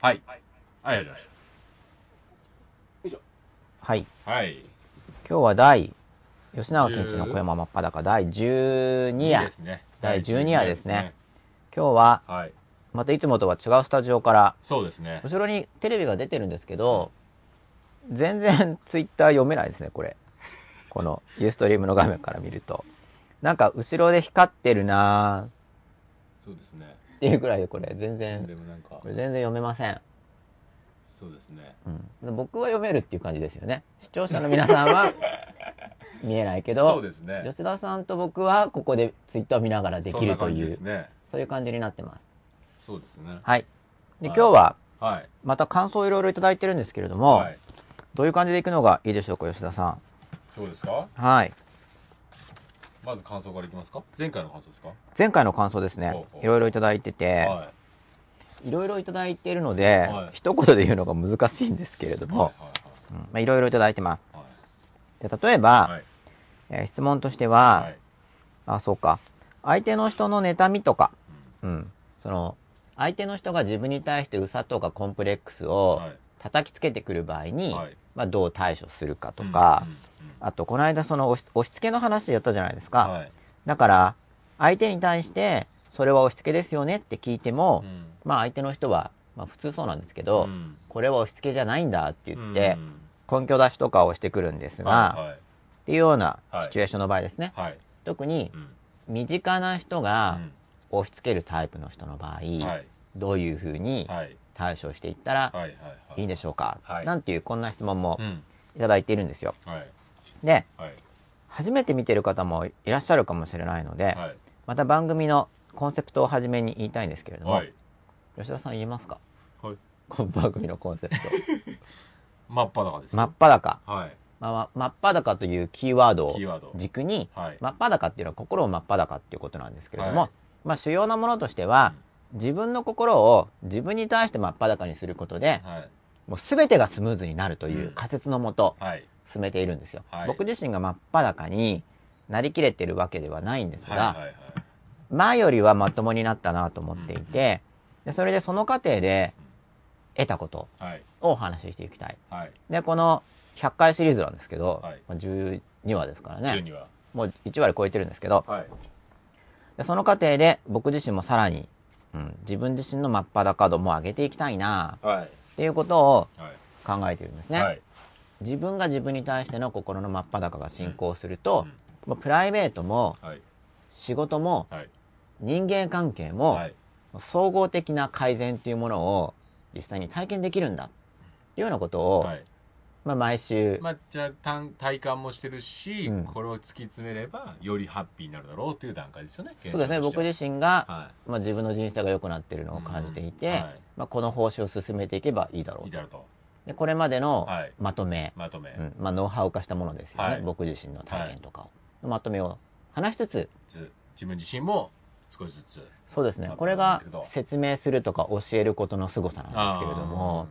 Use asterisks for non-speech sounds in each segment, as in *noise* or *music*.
はい。ありがとうございまはい。した。はい。今日は第、吉永健一の小山真っ裸第12いい夜。ですね。第12夜ですね第12夜今日は、はい。またいつもとは違うスタジオから、そうですね。後ろにテレビが出てるんですけど、全然ツイッター読めないですね、これ。このユーストリームの画面から見ると。なんか後ろで光ってるなそうですね。ていうくらいでこれ全然、でもなんかこ、れ全然読めません。そうですね。うん、僕は読めるっていう感じですよね。視聴者の皆さんは *laughs* 見えないけど、そうですね。吉田さんと僕はここでツイッターを見ながらできるという、ですね。そういう感じになってます。そうですね。はい。で、はい今日ははい。また感想をいろいろいただいてるんですけれども、はい。どういう感じでいくのがいいでしょうか、吉田さどうですか？ん。はい。まず感想からいきますか？前回の感想ですか？前回の感想ですねいろいろいただいてて、はいろいろいただいているので、はい一言で言うのが難しいんですけれどい。も、はいうんまあ、いろいろいただいてます。はい。で例えば、はい。えー質問としては、はい。あ、そうか。相手の人の妬みとか、うん。その、相手の人が自分に対してうさとかコンプレックスをはい叩きつけてくる場合に、はいまあ、どう対処するかとか、あと、この間その押し押し付けの話やったじゃないですか。はい。だから、相手に対して、それは押し付けですよねって聞いても、うんまあ相手の人は、まあ普通そうなんですけど、うんこれは押し付けじゃないんだって言ってう、ん根拠出しとかをしてくるんですが、はいはいっていうようなはいシチュエーションの場合ですね。はい。特にう、ん身近な人がう押し付けるタイプの人の場合。どういうふうにはい。対処していったらはい。はい。でしょうか、はいなんていうこんな質問もうん。いただいているんですよ。はい。で、はい。初めて見てる方もいらっしゃるかもしれないので、はい。また番組のコンセプトを初めに言いたいんですけれども、はい。吉田さん言えますか？はい。この番組のコンセプト。*laughs* 真っ裸ですよ。真っ裸。はい。まあまあ、真っ裸というキーワードを軸に、はい。真っ裸っていうのは心を真っ裸っていうことなんですけれども、はいまあ主要なものとしては、自分の心を自分に対して真っ裸にすることで、はい。もう全てがスムーズになるといううん仮説のもとはい。進めているんですよ。はい僕自身が真っ裸になりきれてるわけではないんですが。前よりはまともになったなと思っていて、でそれでその過程で得たことはい。をお話ししていきたい。はい。で、この100回シリーズなんですけど、はいまあ12話ですからね。12は。もう1割超えてるんですけど、はい。でその過程で僕自身もさらに、うん、自分自身の真っ裸度も上げていきたいなはい。っていうことをはい。考えてるんですね。はい。自分が自分に対しての心の真っ裸が進行すると、うんプライベートもはい。仕事もはい。人間関係も、はい。総合的な改善っていうものを実際に体験できるんだっていうようなことを、はい。まあ、毎週、まあ、じゃあ体体感もしてるし、うん。これを突き詰めればよりハッピーになるだろうという段階ですよねそうですね。僕身自身が、はまあ、自分の人生が良くなってるのを感じていて、うん。はい。まあ、この方針を進めていけばいいだろいういだろうと。でこれまでのはい。まとめ、まとめ、うん。まあ、ノウハウ化したものですよね、はい。僕自身の体験とかを、まとめを話しつつ。ず自分自身も少しずつ。そうですね。まとこれが説明するとか教えることの凄さなんですけれども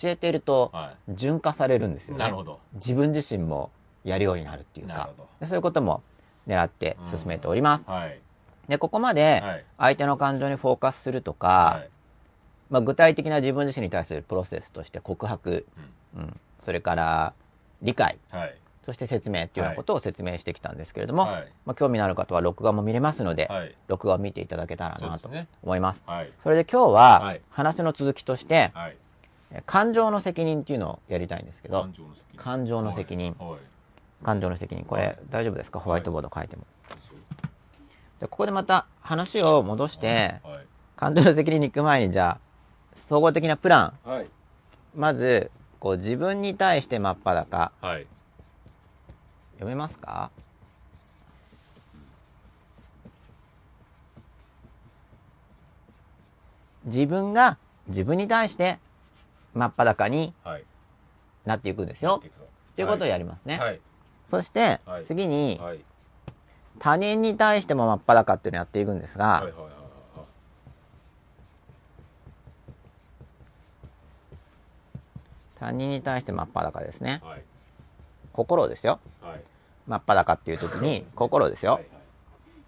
教えているとは順化されるんですよね。いなるほど。自分自身もやるようになるっていうか。なるほでそういうことも狙って進めております、どはい。でここまではい。相手の感情にフォーカスするとか、はい。まあ、具体的な自分自身に対するプロセスとして告白、うん、それから理解。はい。そして説明っていうようなことを説明してきたんですけれども、はい。まあ、興味のある方は録画も見れますので、はい。録画を見ていただけたらなと思います。はい。それで今日ははい。話の続きとして、はい。え感情の責任っていうのをやりたいんですけど。感、情の責任。感情の責任。これ、はい大丈夫ですか？ホワイトボード書いても。でここでまた話を戻して、はい。感情の責任に行く前に、じゃあ、総合的なプラン。はい。まず、こう自分に対して真っ裸。はい。読めますか？自分が自分に対して真っ裸にはい。なっていくんですよ。っていうことをやりますね。はい。そしてはい、次にはい。他人に対しても真っ裸っていうのをやっていくんですが、他人に対して真っ裸ですね。はい。心ですよ。はい。真っ裸っていう時に、心ですよ。はい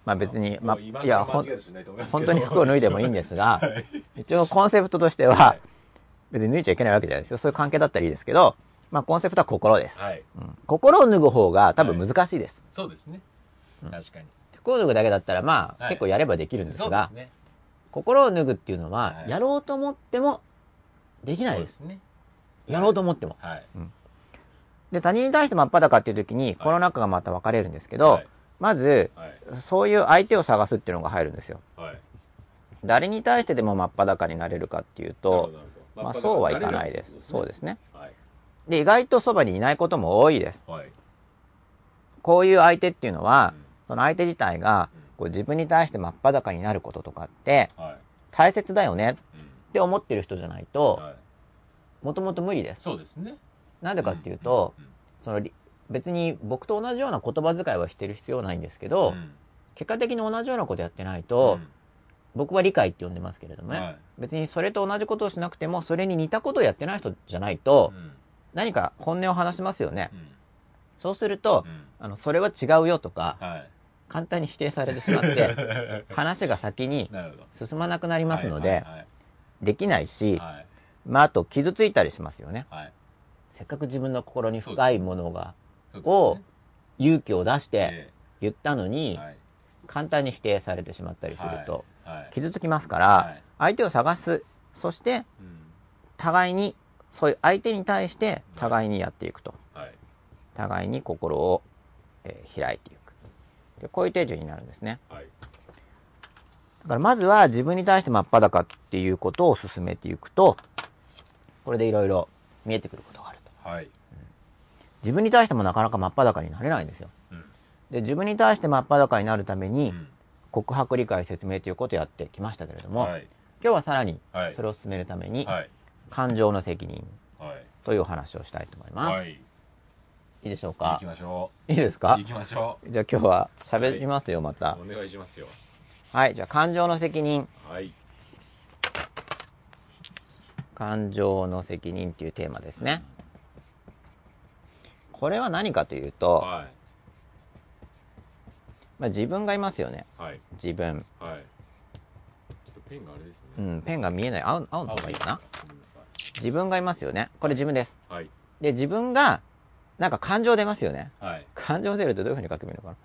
まあ別に、まあ、いや、ほん本当に服を脱いでもいいんですが、はい。一応コンセプトとしては、はい別に脱いちゃいけないわけじゃないですよ。そういう関係だったらいいですけど、まあコンセプトは心です。はい。うん心を脱ぐ方が多分難しいです。そうですね。確かに。服を脱ぐだけだったらまあ、はい結構やればできるんですがす、ね。心を脱ぐっていうのは、はいやろうと思ってもできないです。そうね。やろうと思っても。はい。で、他人に対して真っ裸っていう時に、この中がまた分かれるんですけど、はいまず、はい。そういう相手を探すっていうのが入るんですよ。はい。誰に対してでも真っ裸になれるかっていうと、まあそうはいかないです。そうす。ですね。はい。で、意外とそばにいないことも多いです。はい。こういう相手っていうのはうん、その相手自体が、こう自分に対して真っ裸になることとかって、はい。大切だよねっうんて思ってる人じゃないと、はい。もともと無理です。そうですね。なんでかっていうと、そのり別に僕と同じような言葉遣いはしてる必要ないんですけど、うん結果的に同じようなことやってないと、僕は理解って呼んでますけれどもね、はい。別にそれと同じことをしなくてもそれに似たことをやってない人じゃないと、うん。何か本音を話しますよね、うん。そうすると、うん。あのそれは違うよとかはい。簡単に否定されてしまって *laughs* 話が先に。進まなくなりますので、はいできないし、はい。まあ、あと傷ついたりしますよね。はい。せっかく自分の心に深いものがそうを勇気を出してえ言ったのえに、はい。簡単に否定されてしまったりすると、はい。傷つきますから、はい。相手を探す。そしてうん。互いにそういう相手に対して互いにやっていくと、はい。互いに心を、えー開いていく。でこういう手順になるんですね。はい。だからまずは自分に対して真っ裸っていうことを進めていくとこれでいろいろ見えてくることがあると。はい。自分に対してもなかなか真っ裸になれないんですよ。うん。で自分に対して真っ裸になるためにうん告白理解説明ということをやってきましたけれども、はい。今日はさらにはいそれを進めるためにはい。感情の責任はい。というお話をしたいと思います、、はいい。いでしょう行かきましょいいですう。か？行きましょじゃあ今日は喋りますよまたう。お願いしますよ。はいじゃあ感情の責任はい。感情の責任っていうテーマですねこれは何かというと、はまあ、自分がいますよねい。はい。自分はい。ちょっとペンがあれですね。うんペンが見えない青青の方がいいかな自分がいますよねこれ自分ですい。はい。で自分がなんか感情出ますよねはい。感情出るとどういうふうに書けばいいのかな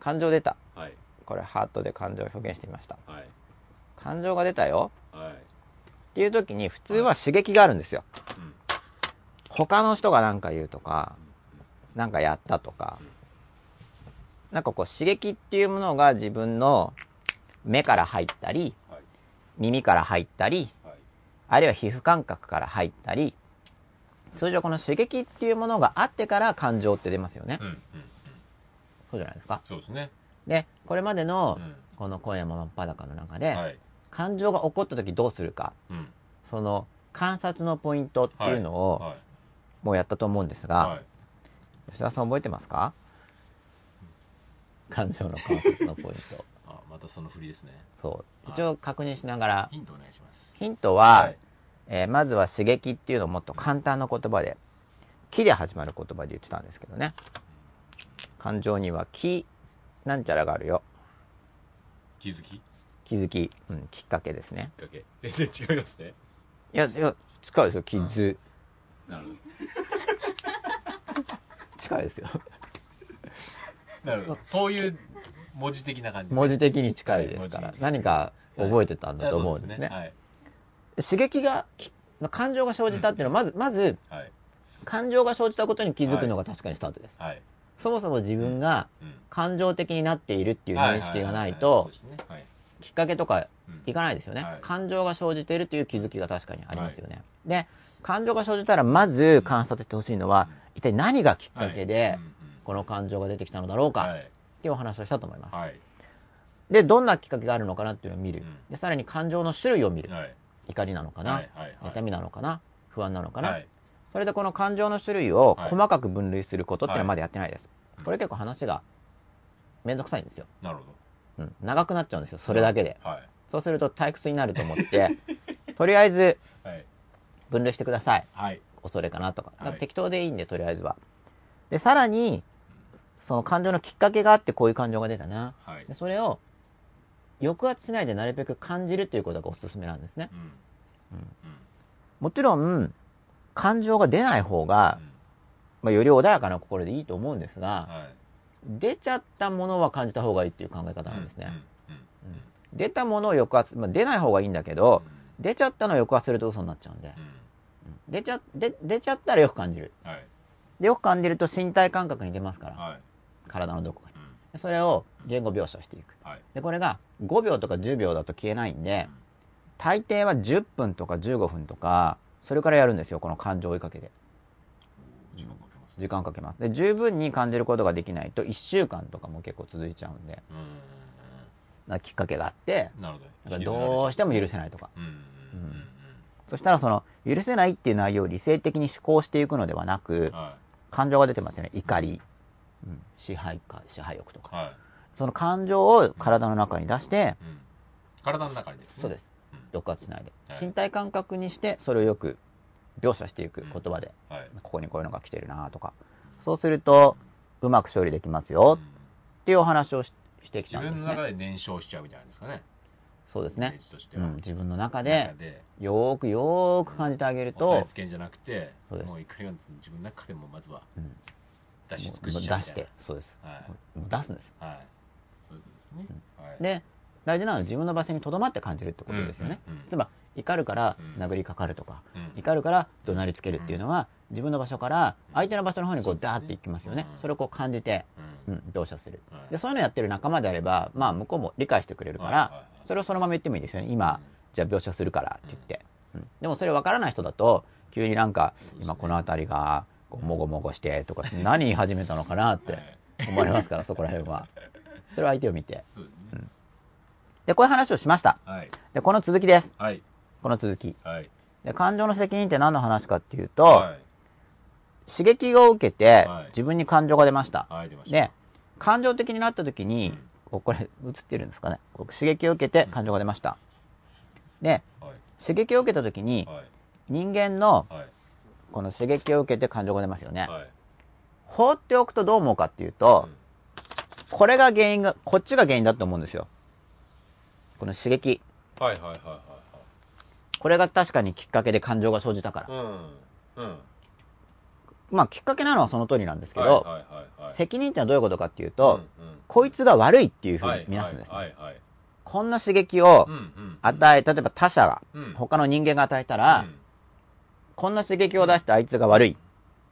感情出たはい。これハートで感情を表現してみましたはい。感情が出たよはい。っていう時に普通は刺激があるんですようん。他の人が何か言うとか何かやったとかなんかこう刺激っていうものが自分の目から入ったりはい。耳から入ったりはい。あるいは皮膚感覚から入ったり通常この刺激っていうものがあってから感情って出ますよねうん。うん。そうじゃないですかそうですね。でこれまでのうんこの今夜も真っ裸の中ではい。感情が起こった時どうするかうん。その観察のポイントっていうのをはい。もうやったと思うんですが、はい。吉田さん覚えてますか感情の観察のポイント。*laughs* あ、またその振りですね。そう。はい。一応確認しながら。ヒントお願いします。ヒントは、はい。えーまずは刺激っていうのをもっと簡単な言葉で「気」で始まる言葉で言ってたんですけどね。感情には「気」なんちゃらがあるよ。気づき？き気づき、うん、きっかけですね。っかけ。全然違いますね。いやいや近いですよ。傷、なるほ *laughs* 近いですよ。ど。なるほど。そう。いう文字的な感じ。文字的に近いですから。何か覚えてたんだと思うんですね,、はい。刺激がき感情が生じたっていうのはまずまずはい。感情が生じたことに気づくのが確かにスタートです、はい。そもそも自分がうん。感情的になっているっていうはい認識がない。はと。きっかけとかうん。いかないですよね、はい。感情が生じているという気づきが確かにありますよね、で感情が生じたらまず観察してほしいのは、一体何がきっかけでこの感情が出てきたのだろうかはい。っていうお話をしたと思います、はい。でどんなきっかけがあるのかなっていうのを見る、うんでさらに感情の種類を見る、はい。怒りなのかな。痛みなのかな不安なのかな、はい。それでこの感情の種類をはい細かく分類することっていうのはまだやってないです、いこれ結構話がめんどくさいんですよ、なるほど。うん、長くなっちゃうんですよそれだけではい。そうすると退屈になると思って *laughs* とりあえずはい。分類してくださいはい。恐れかなとか,、はい適当でいいんでとりあえずはでさらにその感情のきっかけがあってこういう感情が出たな。はい。で。それを抑圧しないでなるべく感じるということがおすすめなんですね。うん。うん。もちろん、感情が出ない方が、まあ、より穏やかな心でいいと思うんですが、はい。出ちゃったものは感じた方がいいっていう考え方なんですね。うん。うん。出たものを抑圧、まあ、出ない方がいいんだけど、出ちゃったのを抑圧すると嘘になっちゃうんで、うん。出ちゃ、で出ちゃったらよく感じる。はい。で、よく感じると身体感覚に出ますから、はい体のどこかに。それを言語描写していく。はいで、これが5秒とか10秒だと消えないんで、大抵は10分とか15分とか、それからやるんですよ、この感情を追いかけて。時間かけます時間かけます。で、十分に感じることができないと1週間とかも結構続いちゃうんで、うんなきっかけがあって、どかどうしても許せないとか。そしたらその、許せないっていう内容を理性的に思考していくのではなくうん、は感情が出てますよね。怒り、うん支配か、支配欲とか。いはい。その感情を体の中に出して、うん。体の中にですね。そうです。うん。抑圧しないで。はい。身体感覚にして、それをよく描写していく言葉で、はい。ここにこういうのが来てるなとか。そうすると、うまく処理できますよっていうお話をししてき自たんですね。分の中で燃焼しちゃうみたいなんですかね。そうですね。うん、自分の中中で、でよーくよーく感じてあげると押さえつ、けんじゃなくてそうです。もう怒りを自分の中でもまずは。うん出し尽くし出して、そうです。なはい。出すんです。はい。そういうことですね。はい。で、大事なのは自分の場所に留まって感じるってことですよね。うんうんうん。例えば、怒るからうん。殴りかかるとか、うん。怒るから怒鳴りつけるっていうのは、自分の場所から相手の場所の方にこうダーっていきますよね。うん。それをこう感じて、うん。うん、描写する。はい。で、そういうのやってる仲間であれば、まあ向こうも理解してくれるからはいはいはい、それをそのまま言ってもいいですよね。今、じゃあ描写するからって言って。うん。でもそれ分からない人だと、急になんか、今この辺りが、こうもごもごしてとか、何言い始めたのかなって思われますから、*laughs* そこら辺は。それは相手を見て。そうですねで、こういう話をしました。はいで、この続きです。はいこの続き。はいで、感情の責任って何の話かっていうと、はい刺激を受けてはい、自分に感情が出ました。はいで、感情的になった時に、うんここれ映ってるんですかね。刺激を受けて感情が出ました。で、はい刺激を受けた時に、はい人間のはいこの刺激を受けて感情が出ますよね。はい放っておくとどう思うかっていうと、これが原因が、こっちが原因だと思うんですよ。この刺激。はいはいはいはいこれが確かにきっかけで感情が生じたから。はいうんうんまあきっかけなのはその通りなんですけど、はいはいはいはい責任ってのはどういうことかっていうと、うんうんこいつが悪いっていうふうにはい見なすんですね。はいはいはいこんな刺激をうんうん与え、例えば他者が、うん他の人間が与えたら、うんこんな刺激を出してあいつが悪い。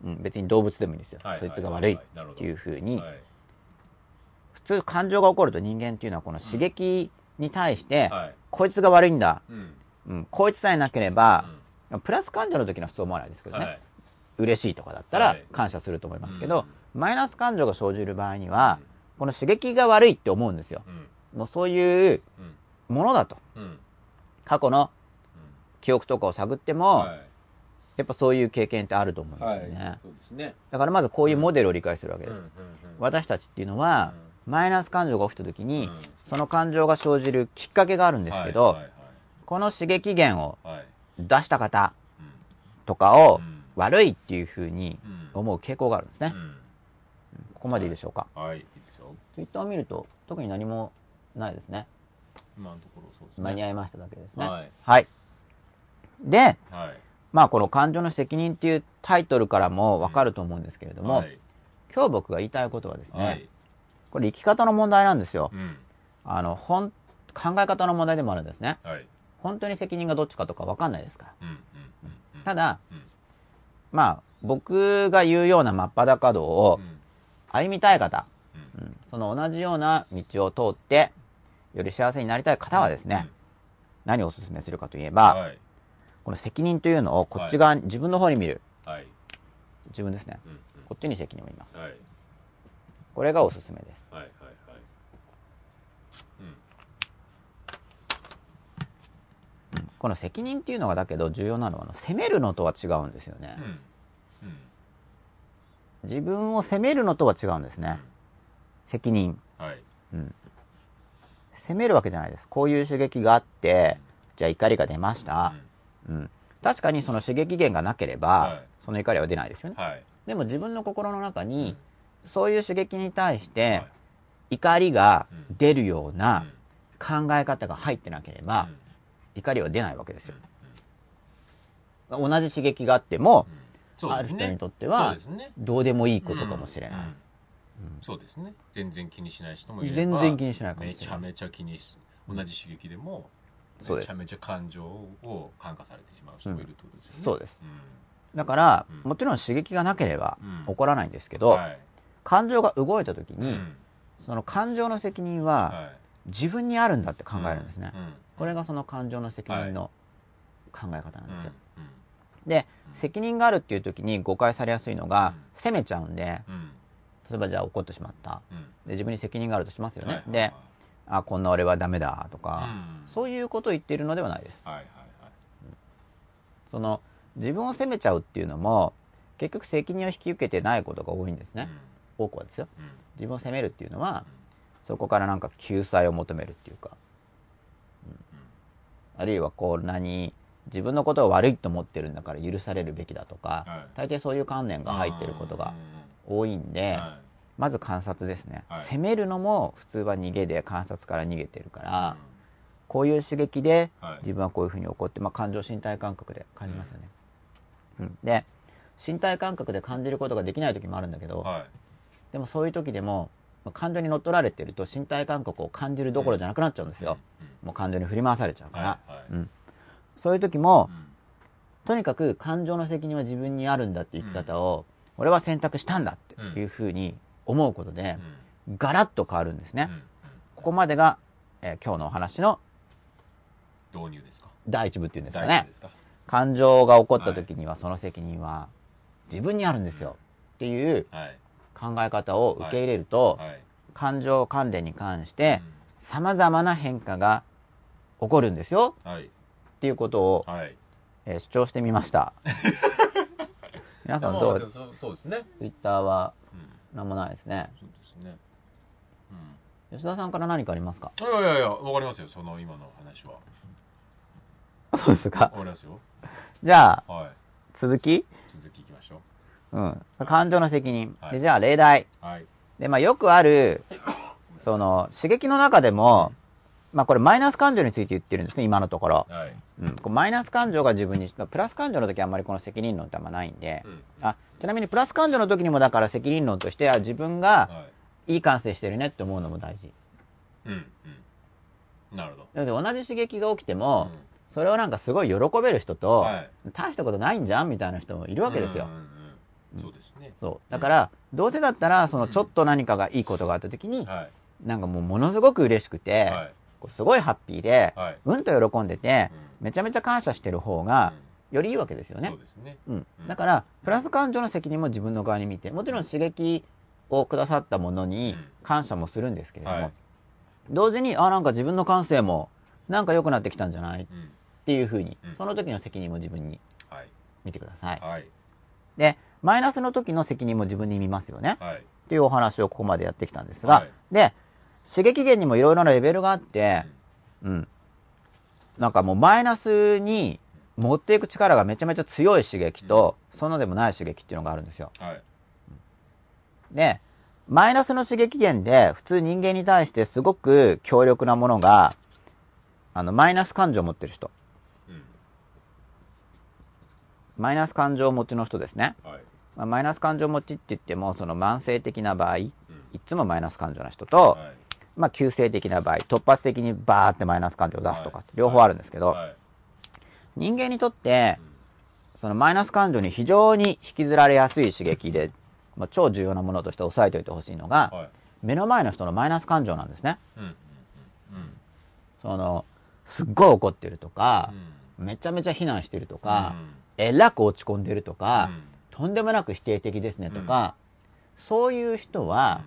うん、別に動物でもいいんですよ。はいそいつが悪い。っていうふうに、はい。普通感情が起こると人間っていうのはこの刺激に対して、はい。こいつが悪いんだ。うん。うん、こいつさえなければ、プラス感情の時には普通思わないですけどね。はい。嬉しいとかだったらはい。感謝すると思いますけど、マイナス感情が生じる場合には、この刺激が悪いって思うんですよ。うん。もうそういううん。ものだと。うん。過去の記憶とかを探っても、はいやっぱそういう経験ってあると思うんですはいよね。そうですね。だからまずこういうモデルを理解するわけです。うんうんうん。私たちっていうのは、マイナス感情が起きた時に、うん。その感情が生じるきっかけがあるんですけど、はいはいこの刺激源を出した方うん。とかをうん。悪いっていうふうにうん。思う傾向があるんですね。うん。ここまでいいでしょうか？はいいいですよ。ツイッターを見ると特に何もないですね。今のところそうですね。間に合いましただけですね。はい。はい。で、はいまあこの感情の責任っていうタイトルからもわかると思うんですけれども、はい。今日僕が言いたいことはですね、はい。これ生き方の問題なんですよ。うん。あの、ほん、考え方の問題でもあるんですね。はい。本当に責任がどっちかとかわかんないですから。ただ、うん。まあ、僕が言うような真っ裸道をうん。歩みたい方、うん。うんその同じような道を通って、より幸せになりたい方はですね、何をお勧めするかといえば、はいこの責任というのをこっち側に、自分の方に見る。はい自分ですね。うんこっちに責任を見ます。うんはいこれがおすすめです。はいはいはいうんこの責任っていうのがだけど重要なのは、責めるのとは違うんですよね。うんうん自分を責めるのとは違うんですね。責任。はいうん。責めるわけじゃないです。こういう刺激があって、じゃあ怒りが出ました。うん。確かにその刺激源がなければ、はい。その怒りは出ないですよね。はい。でも自分の心の中に、そういう刺激に対してはい、怒りがうん。出るようなうん。考え方が入ってなければ、怒りは出ないわけですよ。同じ刺激があっても、うん。ね。ある人にとってはどうでもいいことかもしれない。うん。うん。そうですね。全然気にしない人もいれば全然気にしないかもめしれない。ちゃめちゃ気にし同じ刺激でもめちゃめちゃ感情を感化されてしまう人もいるってことですよね、そうです。うだから、うん。もちろん刺激がなければうん。起こらないんですけん、ど、はい。感情が動いた時に、うん。その感情の責任ははい。自分にあるんだって考えるんですね。これがその感情の責任の考え方なんですよ。うん。で、うん。責任があるっていう時に誤解されやすいのが、うん。責めちゃうんで、うん。例えばじゃあ怒ってしまった。うん。で、自分に責任があるとしますよね。はい。で、あ、こんな俺はダメだとうか、ん。そういうことを言っているのではないです。はいはいはい。その、自分を責めちゃうっていうのも、結局責任を引き受けてないことが多いんですね。多くはですよ。うん。うん自分を責めるっていうのは、そこからなんか救済を求めるっていうか、うん。あるいはこう何、自分のことを悪いと思ってるんだから許されるべきだとか、はい。大抵そういう観念が入ってることが多いんうんで、はまず観察ですね、はい。責めるのも普通は逃げで観察から逃げてるから、いこういう刺激ではい。自分はこういうふうに起こって、まあ、感情身体感覚で感じますよね、うん。で身体感覚で感じることができない時もあるんだけど、はい。でもそういう時でもまあ感情に乗っ取られてると身体感覚を感じるどころじゃなくなっちゃうんですよ、うん。もう感情に振り回されちゃうから、はいはい。うん、そういう時も、うん。とにかく感情の責任は自分にあるんだっていう生き方を、俺は選択したんだっていうふうに思うことで、ガラッと変わるんですね。ここまでが、えー今日のお話の導入ですか？第一部っていうんですかね。感情が起こった時にはその責任は自分にあるんですよ。っていうはい。考え方を受け入れると、はい。感情関連に関して様々な変化が起こるんですよ。っていうことを、はい。えー主張してみました。*laughs* 皆さんどう？そうそうですね。ツイッターはうん何もないですね。そうですね。吉田さんから何かありますか？うんいやいやいやわかりますよその今の話は。そうですか。わ。かりますよ。じゃあ、はい。続き？続きいきましょう。ん。感情の責任。はい。で、じゃあ、例題。うはい。で、まあ、よくある、その、刺激の中でも、まあ、これマイナス感情について言ってるんですね、今のところ。はい。うん。マイナス感情が自分に、プラス感情の時はあんまりこの責任論ってあんまないんで。う、んあ、ちなみにプラス感情の時にもだから責任論としては自分がはい。いい感性してるねって思うのも大事。うんうん。なるほだって同じ刺激が起きてども、それをなんかすごい喜べる人と、はい。大したことないんじゃんみたいな人もいるわけですよ。うん。うんうんそうですね。そう。だから、どうせだったら、そのちょっと何かがいいことがあった時に、はい。なんかもうものすごく嬉しくて、はいすごいハッピーで、はい。うんと喜んでて、うん。めちゃめちゃ感謝してる方が、よりいいわけですよね。そう。ん。うん。だから、プラス感情の責任も自分の側に見て、もちろん刺激をくださったものにうん。感謝もするんですけれども、はい。同時に、あ、なんか自分の感性も、なんか良くなってきたんじゃない？っうん。ていうふうにうん、その時の責任も自分にはい。見てください。はい。で、マイナスの時の責任も自分に見ますよね。はい。っていうお話をここまでやってきたんですが、はい。で、刺激源にもいろいろなレベルがあって、うん。なんかもうマイナスに持っていく力がめちゃめちゃ強い刺激と、そんなでもない刺激っていうのがあるんですよ。はいで、マイナスの刺激源で普通人間に対してすごく強力なものが、あの、マイナス感情を持ってる人。うんマイナス感情持ちの人ですね。はいまあ、マイナス感情持ちって言っても、その慢性的な場合、いうんつもマイナス感情な人と、はいまあ、急性的な場合、突発的にバーってマイナス感情を出すとか両方あるんですけど、はい。人間にとって、そのマイナス感情に非常に引きずられやすい刺激で、まあ、超重要なものとして押さえておいてほしいのが、はい。目の前の人のマイナス感情なんですね。その、すっごい怒ってるとかう、ん。めちゃめちゃ非難してるとか、うん。えらく落ち込んでるとか、うん。とんでもなく否定的ですねとか、そういう人は、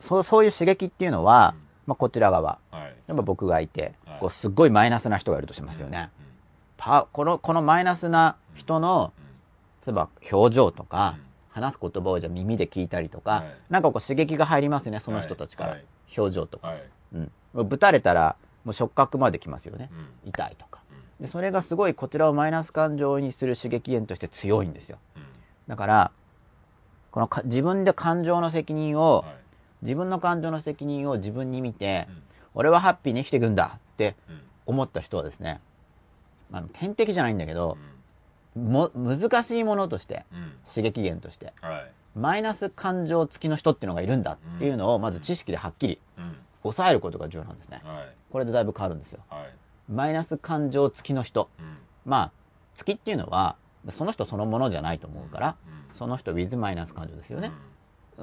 そうそういう刺激っていうのは、まあ、こちら側。はい例えば僕がいてはい、こうすっごいマイナスな人がいるとしますよね。うんパこの、このマイナスな人の、例えば表情とか、うん話す言葉をじゃあ耳で聞いたりとか、はいなんかこう刺激が入りますね、その人たちから。はい表情とか。はいうん。ぶたれたら、もう触覚まできますよね。うん痛いとか。うんで、それがすごいこちらをマイナス感情にする刺激源として強いんですよ。うんだから、このか自分で感情の責任を、はい自分の感情の責任を自分に見て、うん。俺はハッピーに生きていくんだってうん。思った人はですね、まあ、天敵じゃないんだけど、も難しいものとしてうん。刺激源としてはい。マイナス感情付きの人っていうのがいるんだっていうのをまず知識ではっきりうん。抑えることが重要なんですね。はい。これでだいぶ変わるんですよ。はい。マイナス感情付きの人。うん。まあ付きっていうのはその人そのものじゃないと思うからうん。その人 with マイナス感情ですよね。うん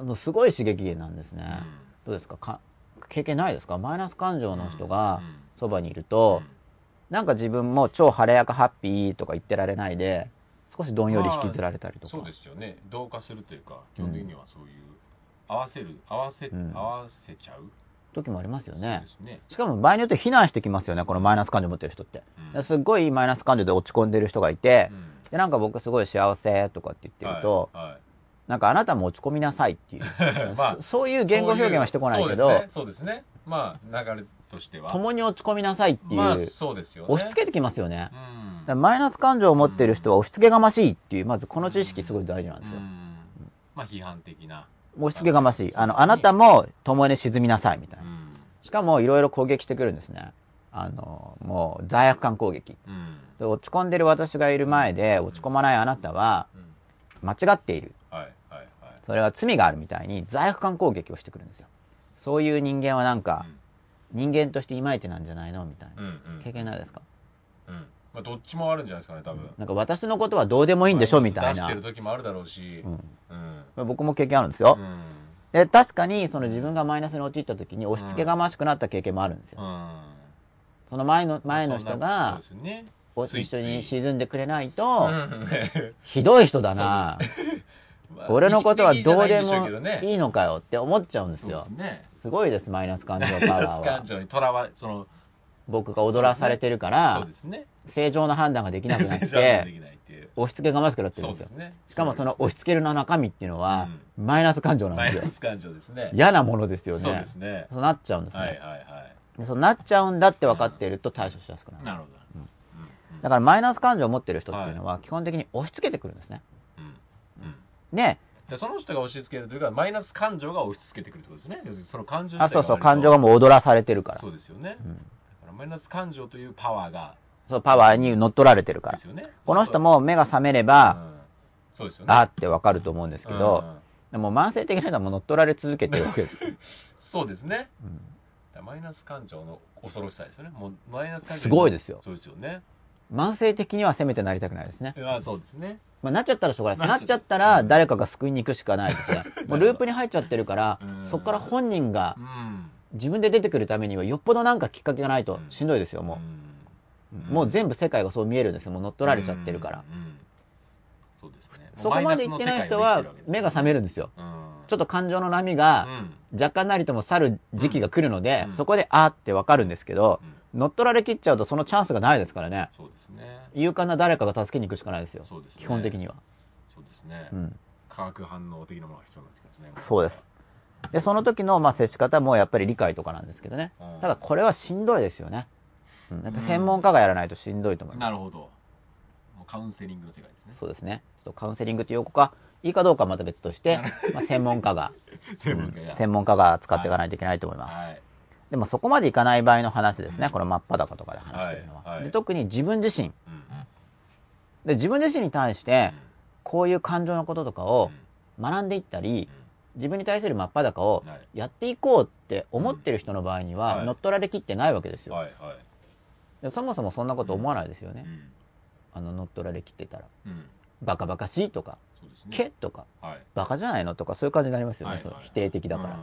もうすごい刺激源なんですね。うん。どうですか？か経験ないですか？マイナス感情の人がうん。そばにいるとなんか自分も超晴れやかハッピーとか言ってられないで少しどんより引きずられたりとか。そうですよね。同化するというか基本的にはそういう合わせる合わせ、ん。合わせちゃう？時もありますよね。ね。しかも場合によって非難してきますよねこのマイナス感情を持ってる人って。うん。すっごいマイナス感情で落ち込んでる人がいてうん。でなんか僕すごい幸せとかって言ってると、はいはいなんかあなたも落ち込みなさいっていう、*laughs* まあそそういう言語表現はしてこないけど、そうですねそうですね。まあ流れとしては。共に落ち込みなさいっていう、まあそうですよね。押し付けてきますよね。うん。マイナス感情を持ってる人は押し付けがましいっていう、まずこの知識すごい大事なんですよ。う。ん。まあ批判的な。押し付けがましい。あの、あなたも共に沈みなさいみたいうな。ん。しかもいろいろ攻撃してくるんですね。あの、もう罪悪感攻撃。うん。で落ち込んでる私がいる前で落ち込まないあなたはうん。間違っている。それは罪があるみたいに罪悪感攻撃をしてくるんですよ。そういう人間はなんか、人間としていまいちなんじゃないのみたいな。うんうん。経験ないですか？うん。まあどっちもあるんじゃないですかね多分。なんか私のことはどうでもいいんでしょみたいな。出して。る時もあるだろうし。うん。うん。僕も経験あるんですよ。う。ん。で、確かにその自分がマイナスに陥った時に押し付けがましくなった経験もあるんですよ。うん。その前の、前の人そが一緒に沈んでくれないとう、ん。ひどい人だな。まあ俺のことはどうでもいいのかよって思っちゃうんですよす。ねすごいです、マイナス感情 *laughs* パワーはマイナス感。情にとらわれその僕が踊らされてるからで、すね正常な判断ができなくなって、押し付けがましくなってるんですよ。すねしかもその押し付けるの中身っていうのは、マイナス感情なんですよ。マイナス感情ですね嫌なものですよそうでね。すねそうなっちゃうんですね。はいはいはいでそうなっちゃうんだって分かっていると対処しやすくなる。なるほどだからマイナス感情を持ってる人っていうのは基本的に押し付けてくるんですね。うんうんで、でその人が押し付けるというかマイナス感情が押し付けてくるってことですね。要するにその感情あ、そうそう、感情がもう踊らされてるから。そうですよね、だからマイナス感情というパワーが。そう、パワーに乗っ取られてるから。ね。この人も目が覚めれば、うん。そうですよね。あーってわかると思うんですけうんど、うん。でも慢性的な人はもう乗っ取られ続けてるわけです。*laughs* そうですね、だからマイナス感情の恐ろしさですよね。もうマイナス感情すごいですよ。そうですよね。慢性的には攻めてなりたくないですね。まあそうですねまあ、なっちゃったらしょうがない。です。なっちゃなったら誰かが救いに行くしかないですね。もうループに入っちゃってるからうん、そこから本人がうん。自分で出てくるためにはよっぽどなんかきっかけがないとしんどいですよ、もう。もう全部世界がそう見えるんですよ。もう乗っ取られちゃってるから。そうですね。そこまで行ってない人は目が覚めるんですよ。ちょっと感情の波が若干なりとも去る時期が来るので、うん。そこであーってわかるんですけど、乗っ取られきっちゃうとそのチャンスがないですからね。そうですね勇敢な誰かが助けに行くしかないですよ。そうですね基本的には。そうですねうん。化学反応的なものが必要になってきますねそうです。で、その時の、まあ、接し方もやっぱり理解とかなんですけどねうん。ただ、これはしんどいですよね。うん。やっぱ専門家がやらないとしんどいと思います。なるほどもうカウンセリングの世界ですねそうですね。ちょっとカウンセリングっていう子か、いいかどうかはまた別として、まあ、専門家が、専門家が専門家が使っていかないといけないと思います。はいでもそこまでいかない場合の話ですね。この真っ裸とかで話してるのは。はいはいで特に自分自身。うんで自分自身に対して、こういう感情のこととかを学んでいったり、自分に対する真っ裸をはいやっていこうって思ってる人の場合にははい乗っ取られきってないわけですよ。はいはいでそもそもそんなこと思わないですよね。うんあの乗っ取られきってたら。うんバカバカしいとか、ねけとか、はいバカじゃないのとかそういう感じになりますよね。はいはいその否定的だから。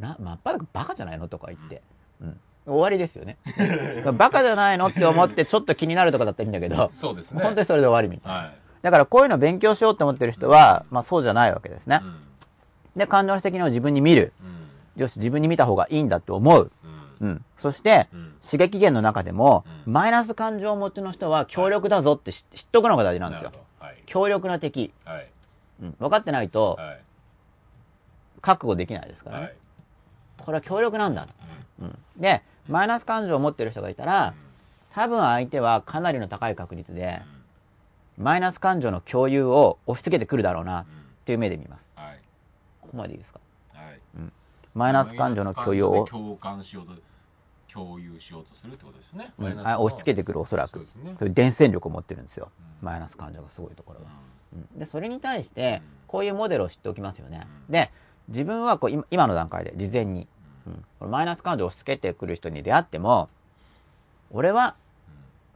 うんな、真っ裸バカじゃないのとか言って。うん。終わりですよね。*laughs* バカじゃないのって思ってちょっと気になるとかだったらいいんだけど、そうですね本当にそれで終わりみたいな。はいだからこういうのを勉強しようって思ってる人は、まあそうじゃないわけですねう。んで、感情の責任を自分に見る。うんよし、自分に見た方がいいんだって思う。うんうん。そして、うん刺激源の中でも、うんマイナス感情を持ちの人は強力だぞって知知っとくのが大事なんですよはい強力な敵。はいうん。分かってないと、はい覚悟できないですからね。はいこれは強力なんだと。うん。で、マイナス感情を持ってる人がいたら、多分相手はかなりの高い確率で、マイナス感情の共有を押し付けてくるだろうな、っていう目で見ます。はい。ここまでいいですか？はい。マイナス感情の共有を。共感しようと共有しようとするってことですね。うん。押し付けてくるおそらく。そういう伝染力を持ってるんですよ。うん。マイナス感情がすごいところは。ううん。でそれに対してうん。こういうモデルを知っておきますよね。うん。で自分はこう今今の段階で事前に、うん。マイナス感情を押し付けてくる人に出会っても俺は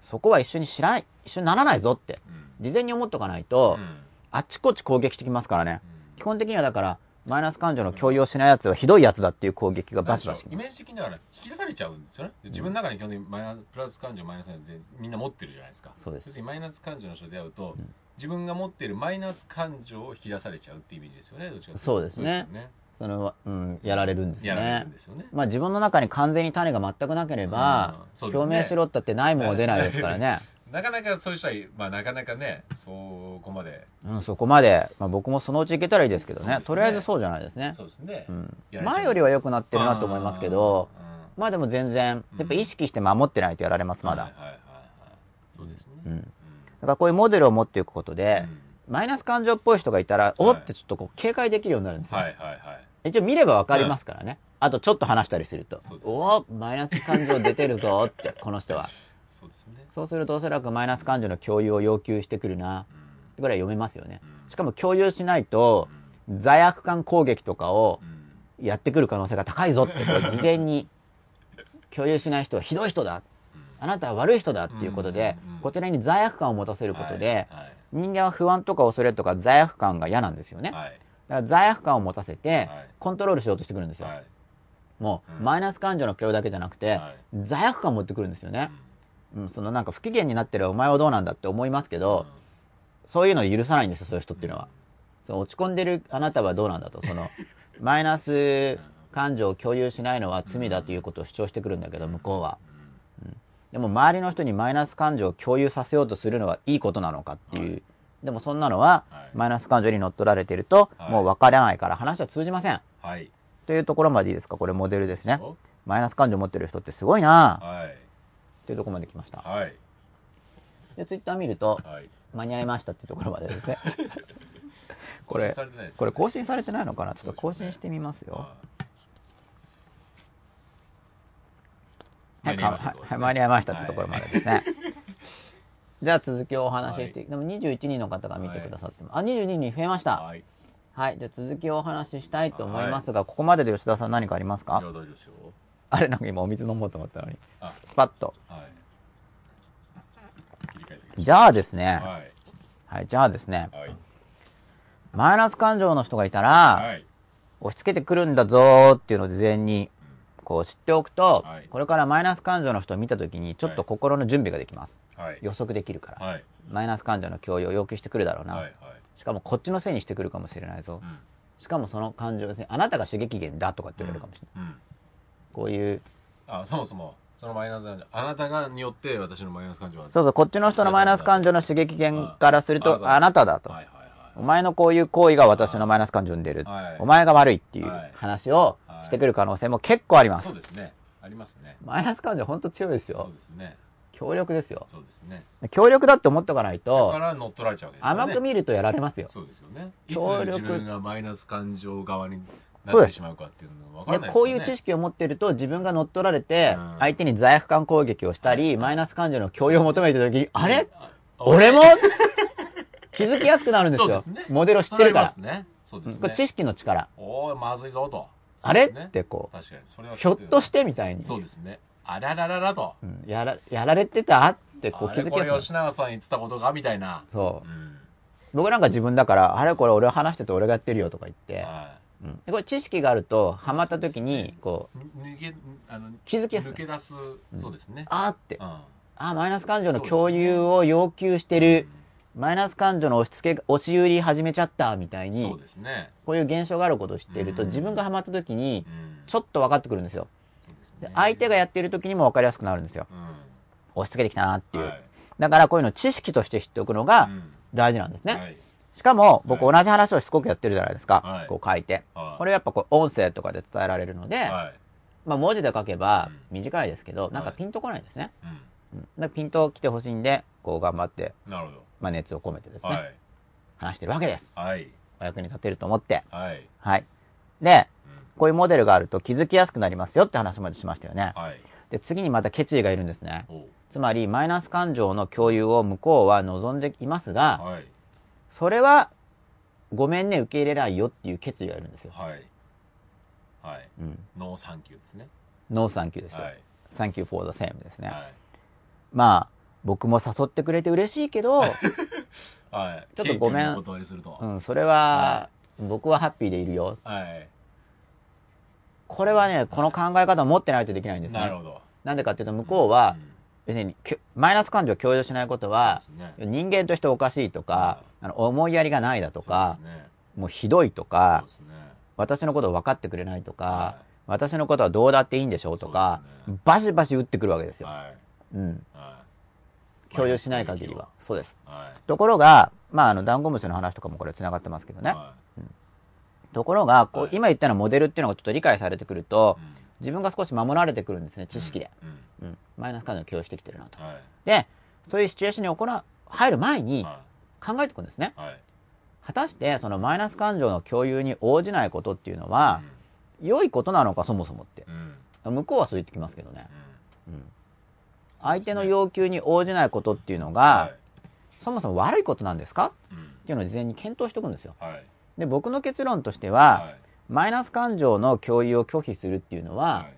そこは一緒に知らない一緒にならないぞってんうん。事前に思っとかないと、うん。あっちこっち攻撃してきますからねうん。基本的にはだからマイナス感情の共有をしないやつはひどいやつだっていう攻撃がバシバシイメージ的にだから引き出されちゃうんですよね。で自分の中に基本的にマイナスプラス感情マイナス感情全みんな持ってるじゃないですか。そうです。マイナス感情の人と出会うと、自分が持っているマイナス感情を引き出されちゃうっていうイメージですよね。どっちかといと。そうですね。そうですよその、うん、やられるんですやられるねんですよね。まあ自分の中に完全に種が全くなければ、ね。表明しろったってないもんは出ないですからね、*laughs* なかなかそういう人は、まあ、なかなかねそこまで。うん、そこまで、まあ、僕もそのうちいけたらいいですけどね。ね。とりあえずそうじゃないですね。そうですね、うん。前よりは良くなってるなと思いますけどうん。まあでも全然やっぱ意識して守ってないとやられますまだ、はいはいはいはい。そうですね、うん、だうんからこういうモデルを持っていくことで、うん。マイナス感情っぽい人がいたら、おはい。ってちょっとこう警戒できるようになるんですよ、はいはいはい。一応見ればわかりますからね、あとちょっと話したりするとおマイナス感情出てるぞって *laughs* この人は。そうですね。そうするとおそらくマイナス感情の共有を要求してくるなうん。ぐらい読めますよね。うん。しかも共有しないと罪悪感攻撃とかをうん。やってくる可能性が高いぞってこれ事前に共有しない人はひどい人だあなたは悪い人だっていうことでうんうんこちらに罪悪感を持たせることではい人間は不安とか恐れとか罪悪感が嫌なんですよね。だかはいら罪悪感を持たせてはい。コントロールしようとしてくるんですよ。はい。もううん。マイナス感情の共有だけじゃなくてはい。罪悪感を持ってくるんですよね。うん。うんそのなんか不機嫌になってるお前はどうなんだって思いますけどそういうのを許さないんですよそういう人っていうのは。そう落ち込んでるあなたはどうなんだと。その *laughs* マイナス感情を共有しないのは罪だということを主張してくるんだけど向こうはでも周りの人にマイナス感情を共有させようとするのはいいことなのかっていう、はでもそんなのははい。マイナス感情に乗っ取られてるとはい。もう分からないから話は通じません。はい。というところまでいいですか？これモデルですね。そマイナス感情を持ってる人ってすごいな。うはい。というところまで来ました。はい。でツイッター見るとはい。間に合いましたっていうところまでですね。*laughs* これね。これ更新されてないのかな？ちょっと更新してみますよははい、間に合いましたはい間に合いましたってところまでですね。じゃあ続きをお話しして、でも21人の方が見てくださってます。あ、22人増えました。はい。はい、じゃあ続きをお話ししたいと思いますが、ここまでで吉田さん何かありますか？いや大丈夫ですよ。あれなんか今お水飲もうと思ったのに。あスパッと。はい。じゃあですね、まはい。はい、じゃあですね、はい。マイナス感情の人がいたら、はい。押し付けてくるんだぞーっていうのを事前に、こう知っておくと、はいこれからマイナス感情の人を見たときに、ちょっと心の準備ができます。はい予測できるから。はいマイナス感情の共有を要求してくるだろうな。はいはいしかもこっちのせいにしてくるかもしれないぞ。うんしかもその感情ですね、あなたが刺激源だとかって言われるかもしれない。うんこういう、あそもそもそのマイナス感情あなたがによって私のマイナス感情はそうそう、こっちの人のマイナス感情の刺激源からすると、ああなただと。はいはいお前のこういう行為が私のマイナス感情を生んでるはい。お前が悪いっていうはい話をはいしてくる可能性も結構あります。そう。ですね。ありますね。マイナス感情ほんと強いですそうよ。ですね。強力ですよ。そうですね。強力だって思っとかないだとか、ら乗っ取られちゃうわけですよね。甘く見るとやられますよ。そうですよね。いつ協力自分がマイナス感情側になってしまうかっていうのは分からないですよね。でこういう知識を持ってると自分が乗っ取られてうん。相手に罪悪感攻撃をしたりマイナス感情の共有を求めてる時にあれ？あ俺も？気づきやすくなるんですよ。すね。モデルを知ってるから。そうなりますね。そうですね。知識の力。おおまずいぞとあれ？ってこうひょっとしてみたいに。そうですね。あららららと。うん。やらやられてた？ってこうあれ？これ気づきやすくなる吉永さん言ってたことがみたいな。そう。うん。僕なんか自分だからあれこれ俺話してて俺がやってるよとか言って、はうん。でこれ知識があるとハマった時にこうい抜けあの気づきやすい。抜け出す。そうですね。あーって。うん。あマイナス感情の共有を要求してる、マイナス感情の押し付け押し売り始めちゃったみたいにそうですね。こういう現象があることを知っていると、うん。自分がハマった時にうん。ちょっと分かってくるんですよ。で相手がやっている時にも分かりやすくなるんですよ。うん。押し付けてきたなっていう、はい。だからこういうのを知識として知っておくのがうん。大事なんですね、はい。しかも僕は同じ話をしつこくやってるじゃないですか、はい。こう書いて。はい。これやっぱこう音声とかで伝えられるので、はい。まあ、文字で書けばうん。短いですけど、なんかはい。ピンとこないですね、うん。ピンと来てほしいんでこう頑張って、なるほどまあ、熱を込めてですね、はい。話してるわけです。はい。お役に立てると思って。はい。はい。でうん。こういうモデルがあると気づきやすくなりますよって話までしましたよね。はい。で、次にまた決意がいるんですね。つまり、マイナス感情の共有を向こうは望んでいますが、はい。それは、ごめんね、受け入れないよっていう決意がいるんですよ。はい。はい。うん。ノーサンキューですね。ノーサンキューですよ。はい。 Thank you all the same ですね。はい。まあ、僕も誘ってくれて嬉しいけど、*laughs* はい。ちょっとごめん。うん、それは、僕はハッピーでいるよ。はい。これはね、この考え方を持ってないとできないんですね。なるほど。なんでかっていうと、向こうはう、ん。別に、マイナス感情を共有しないことは、ね。人間としておかしいとか、あの思いやりがないだとかね。もうひどいとかね。私のことを分かってくれないとかは、私のことはどうだっていいんでしょうとかバシバシ打ってくるわけですよ。はい。うん。はい共有しない限りは。そうです。はいところが、まあ、あの、ダンゴムシの話とかもこれ繋がってますけどね。はところが、こうは、い今言ったようなモデルっていうのがちょっと理解されてくるとい、うん自分が少し守られてくるんですね、知識で。うんうん。マイナス感情を共有してきてるなと。はいで、そういうシチュエーションに行う、入る前には考えていくんですね。いはい果たして、そのマイナス感情の共有に応じないことっていうのは、良いことなのか、そもそもって。うんうん向こうはそう言ってきますけどね。うんうん。相手の要求に応じないことっていうのはがい、そもそも悪いことなんですか？うん。っていうのを事前に検討しておくんですよ。はい。で、僕の結論としては、はい。マイナス感情の共有を拒否するっていうのは、はい。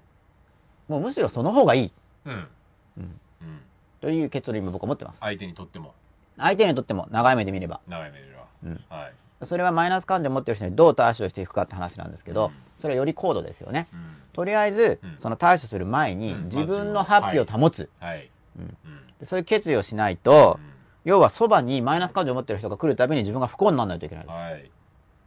もうむしろその方がいい。うん。うん。うん。という結論を今僕は持ってます。相手にとっても。相手にとっても長い目で見れば。長い目では。うん。はい。それはマイナス感情を持ってる人にどう対処していくかって話なんですけど、うん。それはより高度ですよね。うんとりあえずうん、その対処する前にうん。自分のハッピーを保つ。はい。うん。そういう決意をしないとう、ん。要はそばにマイナス感情を持ってる人が来るたびに自分が不幸にならないといけないです。はい。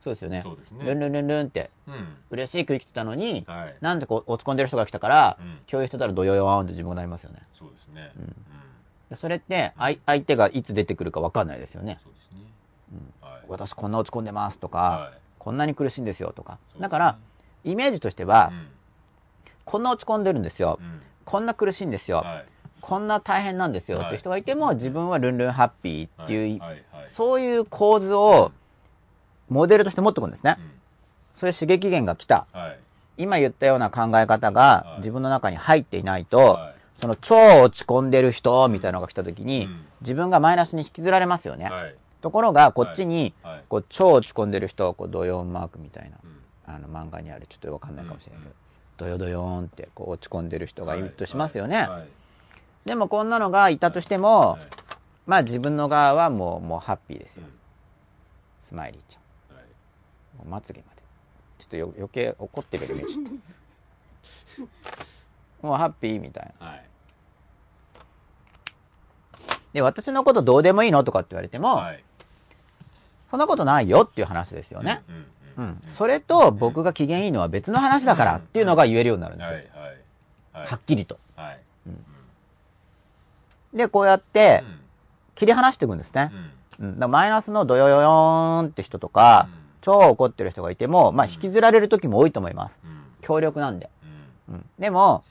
そうですよね。そ。うですルンねルンルンルンってうん。嬉しく生きてたのに、はい。なんでこう落ち込んでる人が来たから、うん。共有してたらドヨヨーンって自分がなりますよね。そうですね。うん。それって相相手がいつ出てくるか分かんないですよね。そうですね。はい。私こんな落ち込んでますとか、はい。こんなに苦しいんですよとか。だから、イメージとしては、うんこんな落ち込んでるんですよ。うん。こんな苦しいんですよ。はい。こんな大変なんですよ。はい。って人がいても、自分はルンルンハッピーっていう、そういう構図をモデルとして持っておくんですね。そういう刺激源が来た。今言ったような考え方がはい。自分の中に入っていないと、はその超落ち込んでる人みたいなのが来た時に、うん。自分がマイナスに引きずられますよね。ところが、こっちに、はい。こう、超落ち込んでる人を、こう、ドヨーンマークみたいな、うん。あの、漫画にある、ちょっとわかんないかもしれないけど、うんドヨドヨーンって、こう、落ち込んでる人がいるとしますよね。はいはいでも、こんなのがいたとしても、はいまあ、自分の側はもう、もう、ハッピーですよ。スマイリーちゃん。はいまつげまで。ちょっとよ余計怒ってるように見えちゃった。もう、ハッピーみたいな。はいで、私のことどうでもいいのとかって言われても、はいそんなことないよっていう話ですよね。うんうん。それと僕が機嫌いいのは別の話だからっていうのが言えるようになるんですよ。はっきりと。はい。で、こうやってうん。切り離していくんですね。マイナスのドヨヨヨーンって人とか、超怒ってる人がいても、まあ引きずられる時も多いと思います。うん。強力なんで。うん。うん。でも、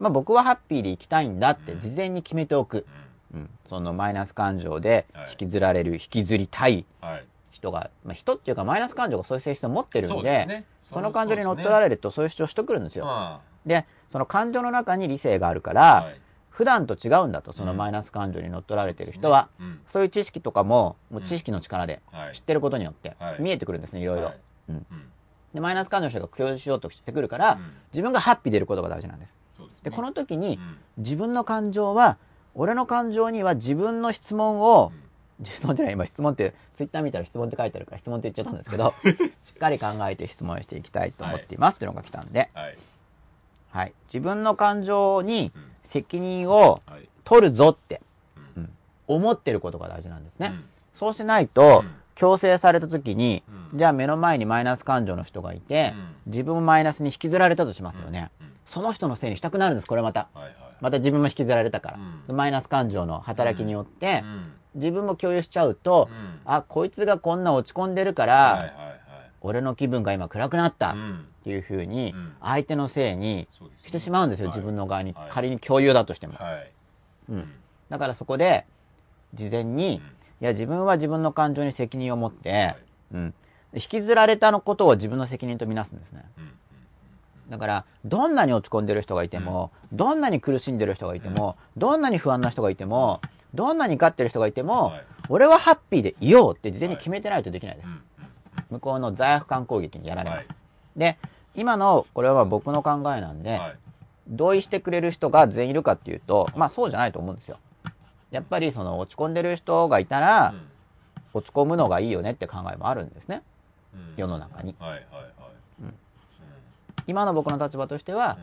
まあ僕はハッピーで生きたいんだって事前に決めておく。うん。うん。そのマイナス感情ではい。引きずられる、引きずりたい。はい人が、まあ人っていうかマイナス感情がそういう性質を持ってるんで、ね。その感情に乗っ取られるとそういう主張しとくるんですよ。あで、その感情の中に理性があるかあら、はい。普段と違うんだと、そのマイナス感情に乗っ取られてる人は、うん。そういう知識とかも、もう知識の力ではい。知ってることによってはい。見えてくるんですね、いろいろ。はい。うん。うん。で、マイナス感情の人が共有しようとしてくるから、うん。自分がハッピー出ることが大事なんです。ですね。で、この時にう、ん。自分の感情は、俺の感情には自分の質問を、*laughs* 質問じゃない、今質問って、ツイッター見たら質問って書いてあるから質問って言っちゃったんですけど、しっかり考えて質問していきたいと思っていますっていうのが来たんで、はい。はい。自分の感情にうん。責任をはい。取るぞってうん。思ってることが大事なんですね。うん。そうしないとうん、強制された時に、うん。じゃあ目の前にマイナス感情の人がいて、うん。自分もマイナスに引きずられたとしますよね。うん。その人のせいにしたくなるんです、これまた。はいはい。また自分も引きずられたから。うん。マイナス感情の働きによって、うん自分も共有しちゃうと、うん。あ、こいつがこんな落ち込んでるから、はいはいはい。俺の気分が今暗くなったっうん。ていう風にうん、相手のせいにしてしまうんですよ、はい。自分の側に。はい。仮に共有だとしても。はい。うん。だからそこで、事前に、いや、自分は自分の感情に責任を持って、はい。うん。引きずられたのことを自分の責任とみなすんですね。うん。うん。だから、どんなに落ち込んでる人がいても、どんなに苦しんでる人がいても、どんなに不安な人がいても、どんなに怒ってる人がいても、はい俺はハッピーでいようって事前に決めてないとできないです。うん向こうの罪悪感攻撃にやられます。はで、今の、これは僕の考えなんで、はい同意してくれる人が全員いるかっていうと、まあそうじゃないと思うんですよ。やっぱりその落ち込んでる人がいたら、うん落ち込むのがいいよねって考えもあるんですね。うん世の中に。今の僕の立場としては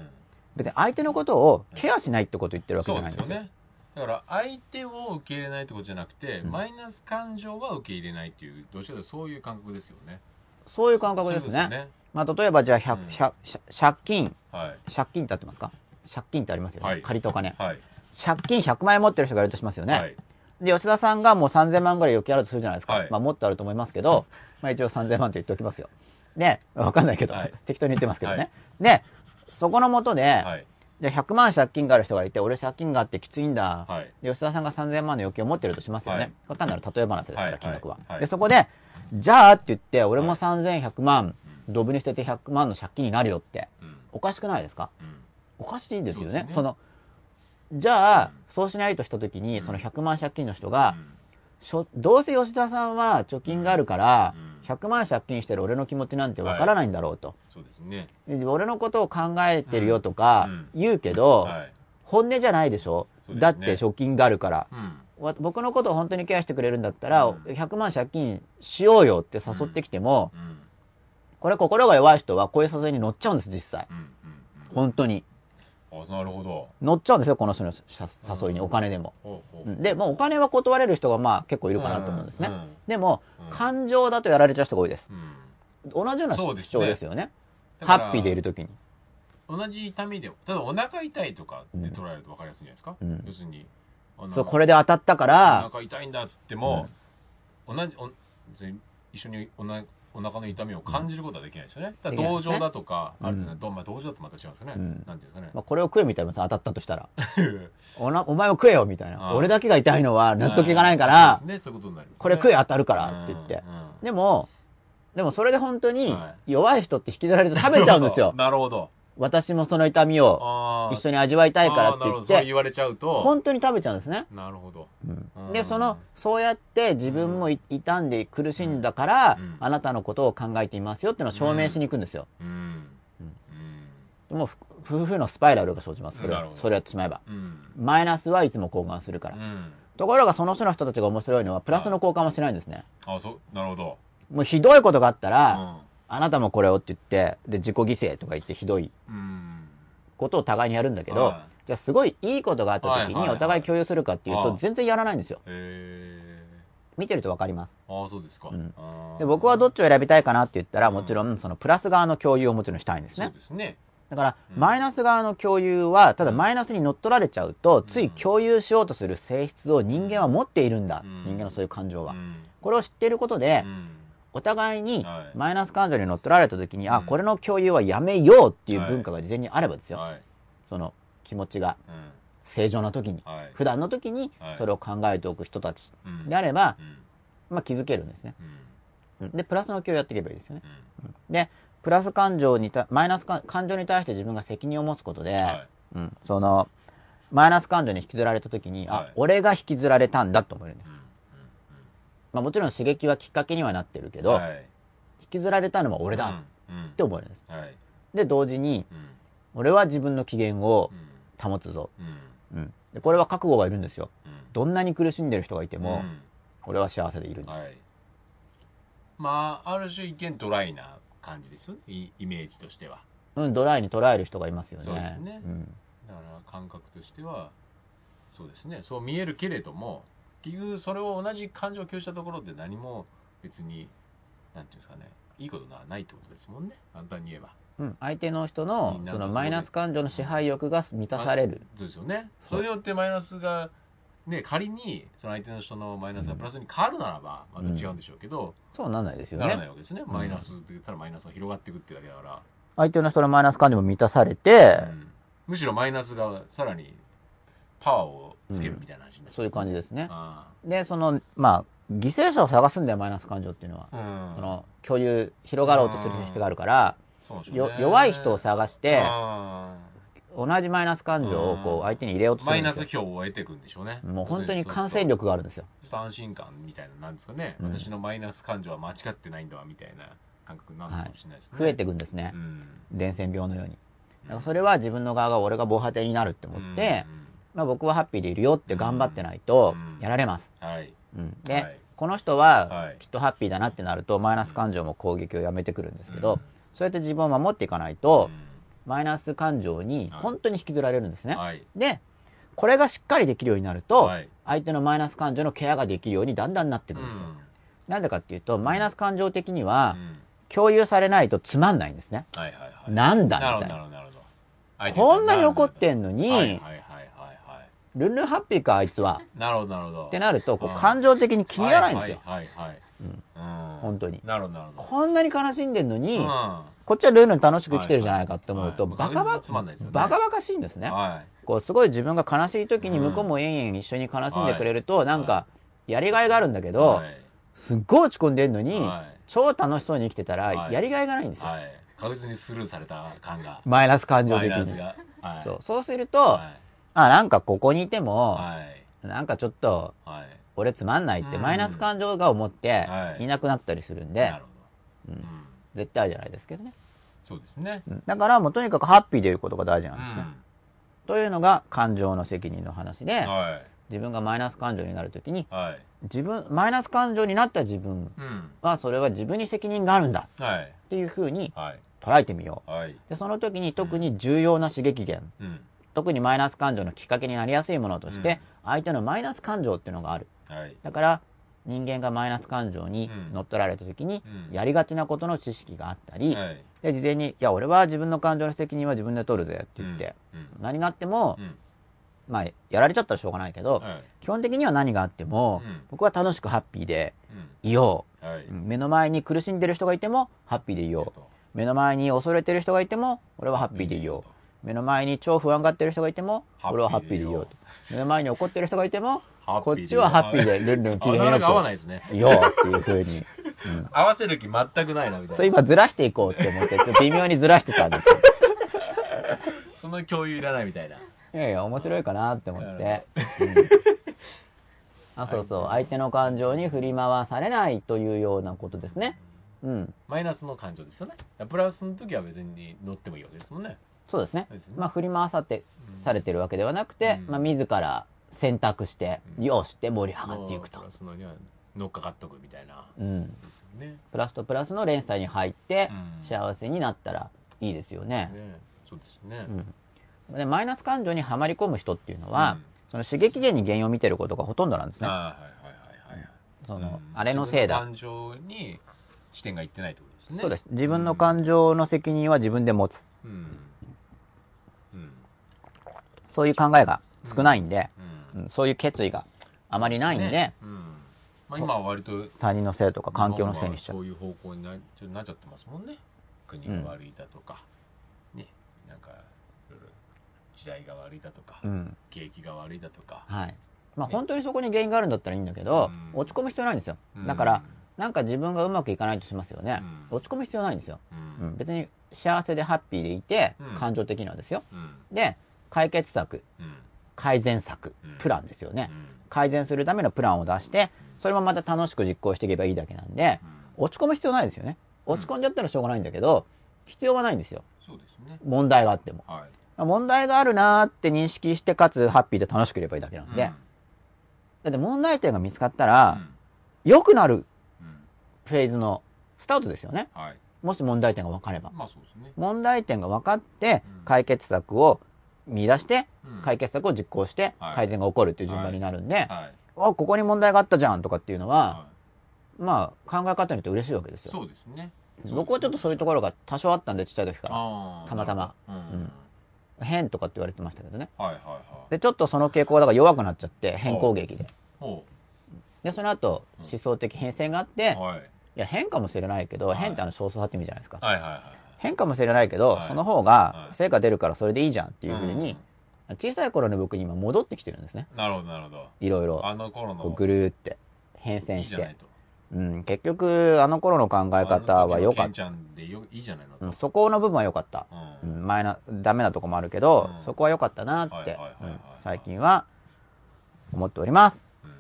別に相手のことをケアしないってことを言ってるわけじそゃないんですよ。うですよねだから相手を受け入れないってことじゃなくて、うん。マイナス感情は受け入れないっていうどうしてもそういう感覚ですよね。そういう感覚ですね。そういうこまあ例えばじゃあ、100うん。100借金、はい。借金ってあってますか？借金ってありますよね。はい。借りとお金。はい。借金100万円持ってる人がいるとしますよね。はい。で、吉田さんがもう3000万ぐらい余計あるとするじゃないですか。はい。まあもっとあると思いますけど、*laughs* まあ一応3000万と言っておきますよ。で、わかんないけど、はい。適当に言ってますけどね。はい。で、そこのもとで、はいで100万借金がある人がいて、俺借金があってきついんだ。はい。で吉田さんが3000万の余金を持ってるとしますよね。はい。単なる例え話ですから、はい金額は、はいで、そこで、じゃあって言って、俺もはい3100万、ドブに捨てて100万の借金になるよって、うん。おかしくないですか？うん。おかしいですよね。そね。その、じゃあ、うん。そうしないとしたときに、うんその100万借金の人が、どうせ吉田さんは貯金があるから、うん100万借金してる俺の気持ちなんてわからないんだろうと。そうですね。で俺のことを考えてるよとかうん。言うけど、はい。本音じゃないでしょ？そうですね。だって貯金があるから。うん。わ僕のことを本当にケアしてくれるんだったら、うん。100万借金しようよって誘ってきても、うん。これ心が弱い人はこういう誘いに乗っちゃうんです、実際。うん。うん。本当に。なるほど。乗っちゃうんですよ、この人のし誘いに、うん。お金でも。で、もうお金は断れる人がまあ結構いるかなと思うんですね。うんでも、うん。感情だとやられちゃう人が多いです。うん。同じような主張ですよね。ハッピーでいるときに。同じ痛みでもただお腹痛いとかで捉えると分かりやすいんじゃないですか、うん。要するに。そう、これで当たったかおら、腹痛いんだっつっても、同じ一緒におなお腹の痛みを感じることはできないですよね。だから同情だとか、うんある程度、どまあ、同情だとまた違うんですよね。うんなんていうんですかね。まあ、これを食えみたいな当たったとしたら、*laughs* おなお前も食えよみたいな。あ俺だけが痛いのは納得いかないかそらね、そういうことになる、これ食えよ当たるからって言って。うんうんでも、でもそれで本当には弱い人って引きずられて食べちゃうんですよ。*laughs* なるほど。私もその痛みを一緒に味わいたいからって言って、言われちゃうと。本当に食べちゃうんですね。なるほど。うんで、その、そうやって自分もい傷んで苦しんだからうん、あなたのことを考えていますよっていうのを証明しに行くんですよ。うん。うん。もうふ夫婦のスパイラルが生じます。それはそれやってしまえば。うん。マイナスはいつも交換するから。うん。ところがその種の人たちが面白いのは、プラスの交換はしないんですね。あ、そう、なるほど。もうひどいことがあったうら、ん。あなたもこれをって言って、で、自己犠牲とか言ってひどいうん。ことを互いにやるんだけど、はじゃあすごいいいことがあった時はいはいはいにお互い共有するかっていうとはい全然やらないんですよ。え。見てるとわかります。ああ、そうですか。うんあーで僕はどっちを選びたいかなって言ったら、うんもちろんそのプラス側の共有をもちろんしたいんですそうね。ですね。だから、うんマイナス側の共有は、ただうんマイナスに乗っ取られちゃうと、ついうん共有しようとする性質を人間は持っているんだ。うん人間のそういう感情は。うんこれを知っていることでう、んお互いにはいマイナス感情に乗っ取られた時に、あ、うんこれの共有はやめようっていう文化が事前にあればですよ。はい。その気持ちがうん。正常な時に、はい。普段の時にはいそれを考えておく人たちうんであれば、うんまあ気づけるんですね。うんで、プラスの共有やっていけばいいですよね。うんで、プラス感情にた、マイナスか感情に対して自分が責任を持つことで、はいうん、その、マイナス感情に引きずられた時に、はいあ、俺が引きずられたんだと思えるんです。うんまあもちろん刺激はきっかけにはなってるけど、はい引きずられたのは俺だっうんうんて思えるんです。はいで、同時に、うん俺は自分の機嫌をうん保つぞ。うんうん。で、これは覚悟がいるんですよ。うんどんなに苦しんでる人がいても、うん俺は幸せでいるんだ。はいまあある種一見ドライな感じですよねイイメージとしてはうん、ドライに捉える人がいますよね。そうですねん。だから感覚としてはそうですねそう見えるけれども結局それを同じ感情を共有したところで何も別になんていうんですかねいいことはないってことですもんね。簡単に言えば。うん、相手の人のそのがマイナス感情の支配欲が満たされる。そうですよね。それによってマイナスがね仮にその相手の人のマイナスがプラスに変わるならばまた違うんでしょうけど、そうなんないですよならないね。わけですね。マイナスって言ったらマイナスが広がっていくってだけだから、相手の人のマイナス感情も満たされて、うん。むしろマイナスがさらにパワーをつけるみたいな話になってそういう感じですね。あで、その、まあ、犠牲者を探すんだよ、マイナス感情っていうのは。あうん。その、共有、広がろうとする性質があるから、そうでしょうよね弱い人を探してあ同じマイナス感情をこうん。う相手に入れようとーマイナするんですよ。ス票を得ていくんでしょうね。もう本当に感染力があるんですよ。安心感みたいななんですかね、うん。私のマイナス感情は間違ってないんだわみたいな感覚になるのかもしれない。ですね、増えていくんですね。うん。伝染病のように。だからそれは自分の側が俺が防波堤になるって思って、まあ、僕はハッピーでいるよって頑張ってないとうん。やられます、うんはい。うん、で、はい。この人ははい。きっとハッピーだなってなるとマイナス感情も攻撃をやめてくるんですけど、そうやって自分を守っていかないと、マイナス感情に本当に引きずられるんですね、はい。でこれがしっかりできるようになると、はい。相手のマイナス感情のケアができるようにだんだんなっていくんですよ、なんでかっていうとマイナス感情的にはうん。共有されないとつまんないんですね、はいはいはい。なんだみたいな。こんなに怒ってんのに、はいルンルンハッピーかあいつは。なるほどなるほど。ってなるとこう感情的に気に入らないんですよ、はいはいはいうん。うん。本当に。なるほどなるほど。こんなに悲しんでんのに、うん。こっちはルンルン楽しく生きてるじゃないかって思うと、バカバつまんないですよね。バカバカしいんですね、はこうすごい自分が悲しい時に向こうもえんえん一緒に悲しんでくれると、なんかやりがいがあるんだけいど、はい。すっごい落ち込んでんのに、はい。超楽しそうに生きてたらはい。やりがいがないんですよ、はい。確実にスルーされた感が。マイナス感情マイ的にナスが。はい。そう。そうすると、はいあなんかここにいても、はい。なんかちょっとはい。俺つまんないってうん。マイナス感情が思ってはい。いなくなったりするんで、絶対じゃないですけどね、そうですね。うん。だからもうとにかくハッピーでいることが大事なんですね、うん。というのが感情の責任の話で、はい。自分がマイナス感情になるときにはい。自分マイナス感情になった自分うん。はそれは自分に責任があるんだはい。っていうふうにはい。捉えてみよはい。うでその時に特に重要な刺激源うん。特にマイナス感情のきっかけになりやすいものとして、うん相手のマイナス感情っていうのがあるはい。だから人間がマイナス感情にうん乗っ取られた時にうんやりがちなことの知識があったり、はい。で事前に「いや俺は自分の感情の責任は自分で取るぜ」って言って、うん。何があっても、うん。まあやられちゃったらしょうがないけど、はい。基本的には何があっても、うん僕は楽しくハッピーでうん。いよはい。う目の前に苦しんでる人がいてもハッピーでいよう目の前に恐れてる人がいても俺はハッピーでいよう目の前に超不安がってる人がいても俺はハッピーでいようと。目の前に怒ってる人がいてもこっちはハッピーでルンルン機嫌よか合わないですね。くいようっていうふうに、うん、合わせる気全くないな、みたそういな。今ずらしていこうって思ってちょっと微妙にずらしてたんですよ。その共有いらないみたいな。いやいや面白いかなって思っなて、うん。あそうそう。相手の感情に振り回されないというようなことですね。うん。マイナスの感情ですよね。プラスの時は別に乗ってもいいわけですもんね。そうですね。まあ振り回さってうん。されてるわけではなくて、うん。まあ、自ら選択して、うん。よしって盛り上がっていくと。プ、ラスのには乗っかかっとくみたいな。うん、ですよね。プラスとプラスの連鎖に入ってうん。幸せになったらいいですよね、ね。そうですね。うん、でマイナス感情にはまり込む人っていうのは、うん。その刺激源に原因を見てることがほとんどなんですね。ああ、はいはいはいはい。その、うん。あれのせいだ。感情に視点がいってないってことですね。そうです。自分の感情の責任は自分で持つ。うん。うん。そういう考えが少ないんで、うん。うんそういう決意があまりないんで、ね。うん。まあ今は割と他人のせいとか環境のせいにしちゃう。そういう方向になっちゃってますもんね。国が悪いだとか、ね、なんか、いろいろ時代が悪いだとか、うん。景気が悪いだとか。はい。まあ、ね本当にそこに原因があるんだったらいいんだけど、うん。落ち込む必要ないんですよ。うん。だから、なんか自分がうまくいかないとしますよね、うん。落ち込む必要ないんですよ、ううん。ん、別に幸せでハッピーでいて、うん。感情的にはですよ。うん。で解決策うん。改善策うん。プランですよね、うん。改善するためのプランを出してそれもまた楽しく実行していけばいいだけなんで落ち込む必要ないですよね。落ち込んじゃったらしょうがないんだけど必要はないんですよ。そうですね。問題があっても。はい。問題があるなーって認識してかつハッピーで楽しくいればいいだけなんで、だって問題点が見つかったうん、ら、良くなるうん。フェーズのスタートですよね。はい。もし問題点が分かれば。まあそうですね。問題点が分かってうん。解決策を見出してうん。解決策を実行してはい。改善が起こるっていう順番になるんで、はい。あここに問題があったじゃんとかっていうのは、はまあ考え方によって嬉しいわけですい。よ。そうですね。僕はちょっとそういうところが多少あったんでちっちゃい時から。たまたま。変とかって言われてましたけどね。はいはいはい。でちょっとその傾向がだから弱くなっちゃって変攻撃で。ほでその後うん。思想的変遷があって、い。いや変かもしれないけど、はい。変ってあの少数派って意味じゃないですか、はいはいはい。変かもしれないけど、はい。その方はい。が成果出るからそれでいいじゃんっていうふううに、小さい頃の僕に今戻ってきてるんですね。なるほどなるほど。いろいろあの頃の。ぐるーって変遷して。いい。うん、結局、あの頃の考え方は良かった。うん、そこの部分は良かった。ううんん、前な、ダメなとこもあるけど、うん。そこは良かったなって最近は思っております。うん。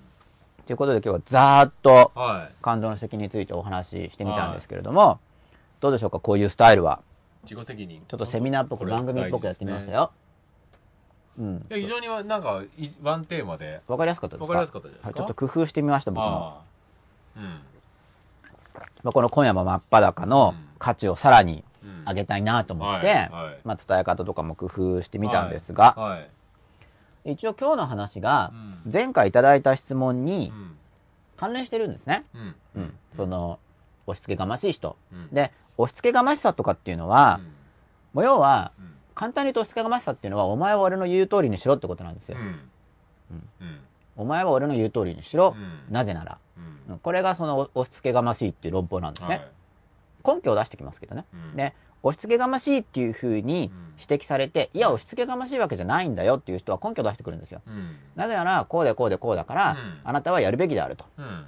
ということで今日はざーっとはい。感情の責任についてお話ししてみたんですけれども、どうでしょうか、こういうスタイルは。自己責任。ちょっとセミナーっぽく番組っぽくやってみましたよ。うん。非常にはなんかいワンテーマで。わかりやすかったですか？わかりやすかったですか？はい、ちょっと工夫してみました、僕も。うん。まあ、この今夜も真っ裸のうん。価値をさらにうん。上げたいなと思って、まあ、伝え方とかも工夫してみたんですが、はい。一応今日の話がうん。前回いただいた質問にうん。関連してるんですね。うん。うん。その、押し付けがましい人。うん。で、押し付けがましさとかっていうのは、うん。もう要は、うん。簡単に言うと押し付けがましさっていうのは、お前は俺の言う通りにしろってことなんですよ。うん。うん。お前は俺の言う通りにしろ。うん。なぜなら。これがその押し付けがましいっていう論法なんですね。はい。根拠を出してきますけどね。うん。で、押し付けがましいっていうふうに指摘されて、いや、押し付けがましいわけじゃないんだよっていう人は根拠を出してくるんですよ。うん。なぜなら、こうでこうでこうだから、うん。あなたはやるべきであると。うん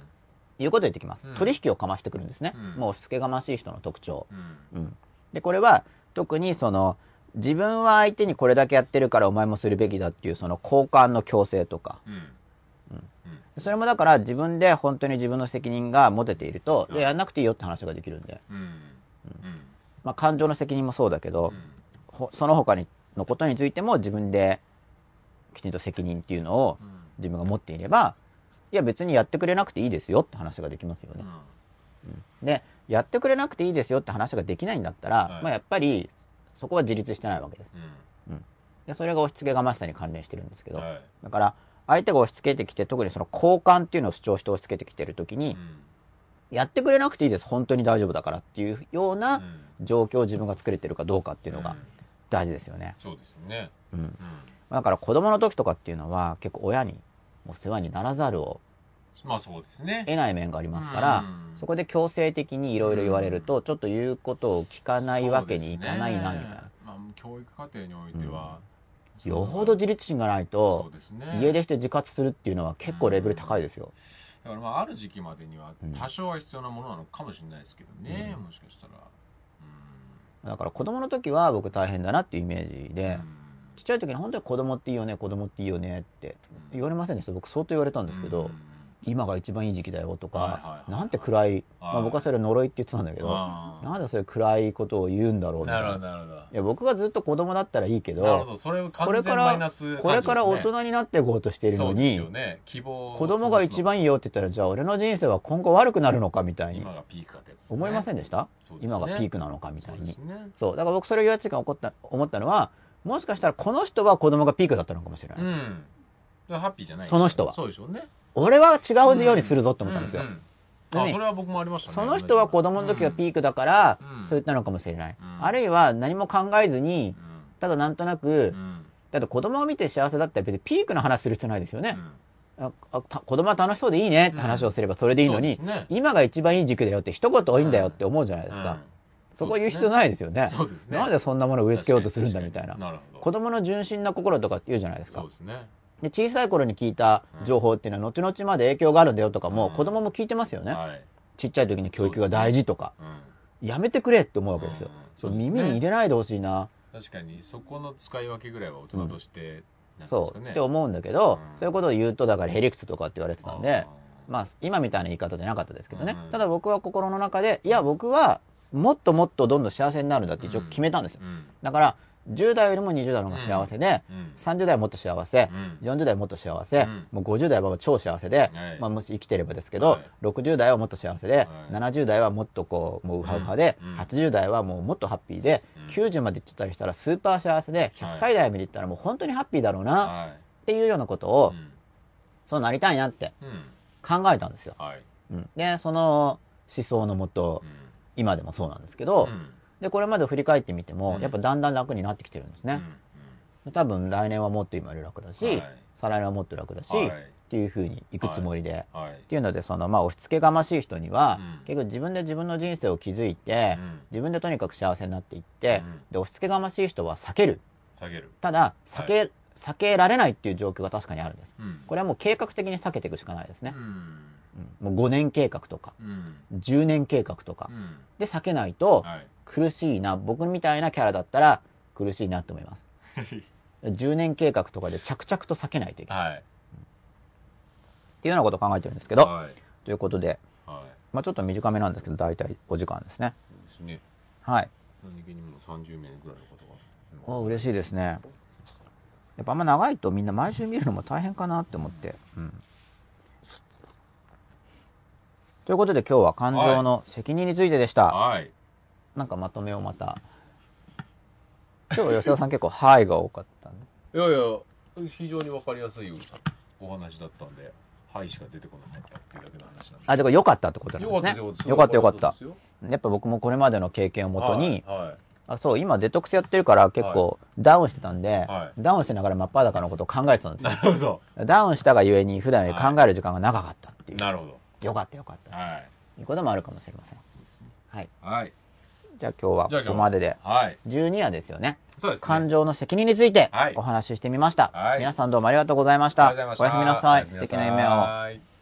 いうことを言ってきます。うん取引をかましてくるんですね。うんもう押し付けがましい人の特徴。うんうん。で、これは、特にその、自分は相手にこれだけやってるからお前もするべきだっていうその交換の強制とか。うんそれもだから自分で本当に自分の責任が持てていると、うんいややんなくていいよって話ができるんで。うんうんまあ感情の責任もそうだけど、ほその他にのことについても自分できちんと責任っていうのをうん自分が持っていれば、いや別にやってくれなくていいですよって話ができますよね。で、やってくれなくていいですよって話ができないんだったら、はい。まあやっぱりそこは自立してないわけです。うん。で、それが押し付けがましさに関連してるんですけど、はい。だから相手が押し付けてきて、特にその交換っていうのを主張して押し付けてきてるときに、うん。やってくれなくていいです、本当に大丈夫だからっていうよううなん。状況を自分が作れてるかどうかっていうのがうん。大事ですよね。そうですよね。うん。うん。だから子供の時とかっていうのは結構親にもう世話にならざるをまあそうですね。得ない面がありますから、うん。そこで強制的にいろいろ言われると、ちょっと言うことを聞かないわけにいかないな、みたいな。ね。まあ教育課程においてはよほど自立心がないとね。家出して自活するっていうのは結構レベル高いですよ。だからまあある時期までにはうん。多少は必要なものなのかもしれないですけどね、うん。もしかしたら。だから子供の時は僕大変だなっていうイメージうん。で、ちっちゃい時に本当に子供っていいよね、子供っていいよねって言われませんでした？僕相当言われたんですけど、うん。今が一番いい時期だよとか、なんて暗い、まあ、はい。僕はそれ呪いって言ってたんだけど、なんでそういう暗いことを言うんだろうみたいな。なるほどなるほど。いや僕がずっと子供だったらいいけどこれからスこれから大に人になっていこうとしているのに、よね。希望を子供が一番いいよって言ったらじゃあ俺の人生は今後悪くなるのかみたいに思いませんでした、今がピークなのかみたいに。そうだから僕それを言われた時に怒った思ったのはもしかしたらこの人は子供がピークだったのかもしれない、うん。ハッピーじゃない。その人は。そうでしょうね。俺は違うようにするぞって思ったんですよ、ううでねあそれは僕もありましたね。その人は子供の時はピークだから、うん。そう言ったのかもしれない、うん。あるいは何も考えずにただなんとなく、だって子供を見て幸せだったら別にピークの話する必要ないですよね、うん。あ子供は楽しそうでいいねって話をすればそれでいいのに、ね。今が一番いい時期だよって一言多いんだよって思うじゃないですか、うんそこ言う必要ないですよね。そうですね。なんでそんなものを植え付けようとするんだみたいな。なるほど。子供の純真な心とかって言うじゃないですか。そうですね。で小さい頃に聞いた情報っていうのは後々まで影響があるんだよとかもうん。子供も聞いてますよね、はい。ちっちゃい時に教育が大事とか、うん。やめてくれって思うわけですよ、うんそうね。耳に入れないでほしいな、確かにそこの使い分けぐらいは大人としてなんていそう、って思うんだけど、うん。そういうことを言うとだからヘリクツとかって言われてたんであまあ今みたいな言い方じゃなかったですけどね、うん。ただ僕は心の中でいや僕はもっともっとどんどん幸せになるんだって一応決めたんですよ、だから10代よりも20代の方が幸せで、うん。30代はもっと幸せ、うん。40代はもっと幸せ、うん。もう50代は超幸せで、はい。まあ、もし生きてればですけど、はい。60代はもっと幸せで、はい。70代はもっとこうもうウハウハで、うん。80代はもうもっとハッピーで、うん。90までいっちゃったりしたらスーパー幸せで100歳代までいったらもう本当にハッピーだろうなはっていうようなこといを、うん。そうなりたいなってうん。考えたんですよ。はい。うん、でその思想のもとうん今でもそうなんですけど、うん。でこれまで振り返ってみても、うん。やっぱだんだん楽になってきてるんですね。で多分来年はもっと今より楽だし、はい。再来年はもっと楽だし、はい。っていうふうにいくつもりで、はい。っていうのでそのまあ押し付けがましい人には、うん。結局自分で自分の人生を築いて、うん。自分でとにかく幸せになっていって、うん。で押し付けがましい人は避ける。ただ避け,、避けられないっていう状況が確かにあるんです。うん。これはもう計画的に避けていくしかないですね、もう5年計画とか、うん10年計画とかうんで避けないとはい苦しいな、僕みたいなキャラだったら苦しいなと思います。*laughs* 10年計画とかで着々と避けないといけない。はいっていうようなことを考えてるんですけど、はいということで、はいまあちょっと短めなんですけど、大体お時間ですね。ですねはい。何気にも30名ぐらいの方がお嬉しいですね。やっぱあんま長いとみんな毎週見るのも大変かなって思って。うん。ということで今日は感情の責任についてでした。はいなんかまとめをまた。今日吉田さん結構、はいが多かったね。いやいや非常にわかりやすいお話だったんで「はい」しか出てこなかったっていうだけの話なんですあ、でも良かったってことなんよですねかったです。よかったよかったやっぱ僕もこれまでの経験をもとに、はいはいあ、そう、今デトックスやってるから結構ダウンしてたんで、はいダウンしながら真っ裸のことを考えてたんですよな。るほどダウンしたがゆえに普段より考える時間が長かったっていう。なるほよかったよかった。どはいということもあるかもしれません。はい。はいじゃあ今日はここまでで、はい12夜ですよね。そうですね感情の責任についてはいお話ししてみました。はい皆さんどうもありがとうございました。おやすみなさい。素敵な夢を。はい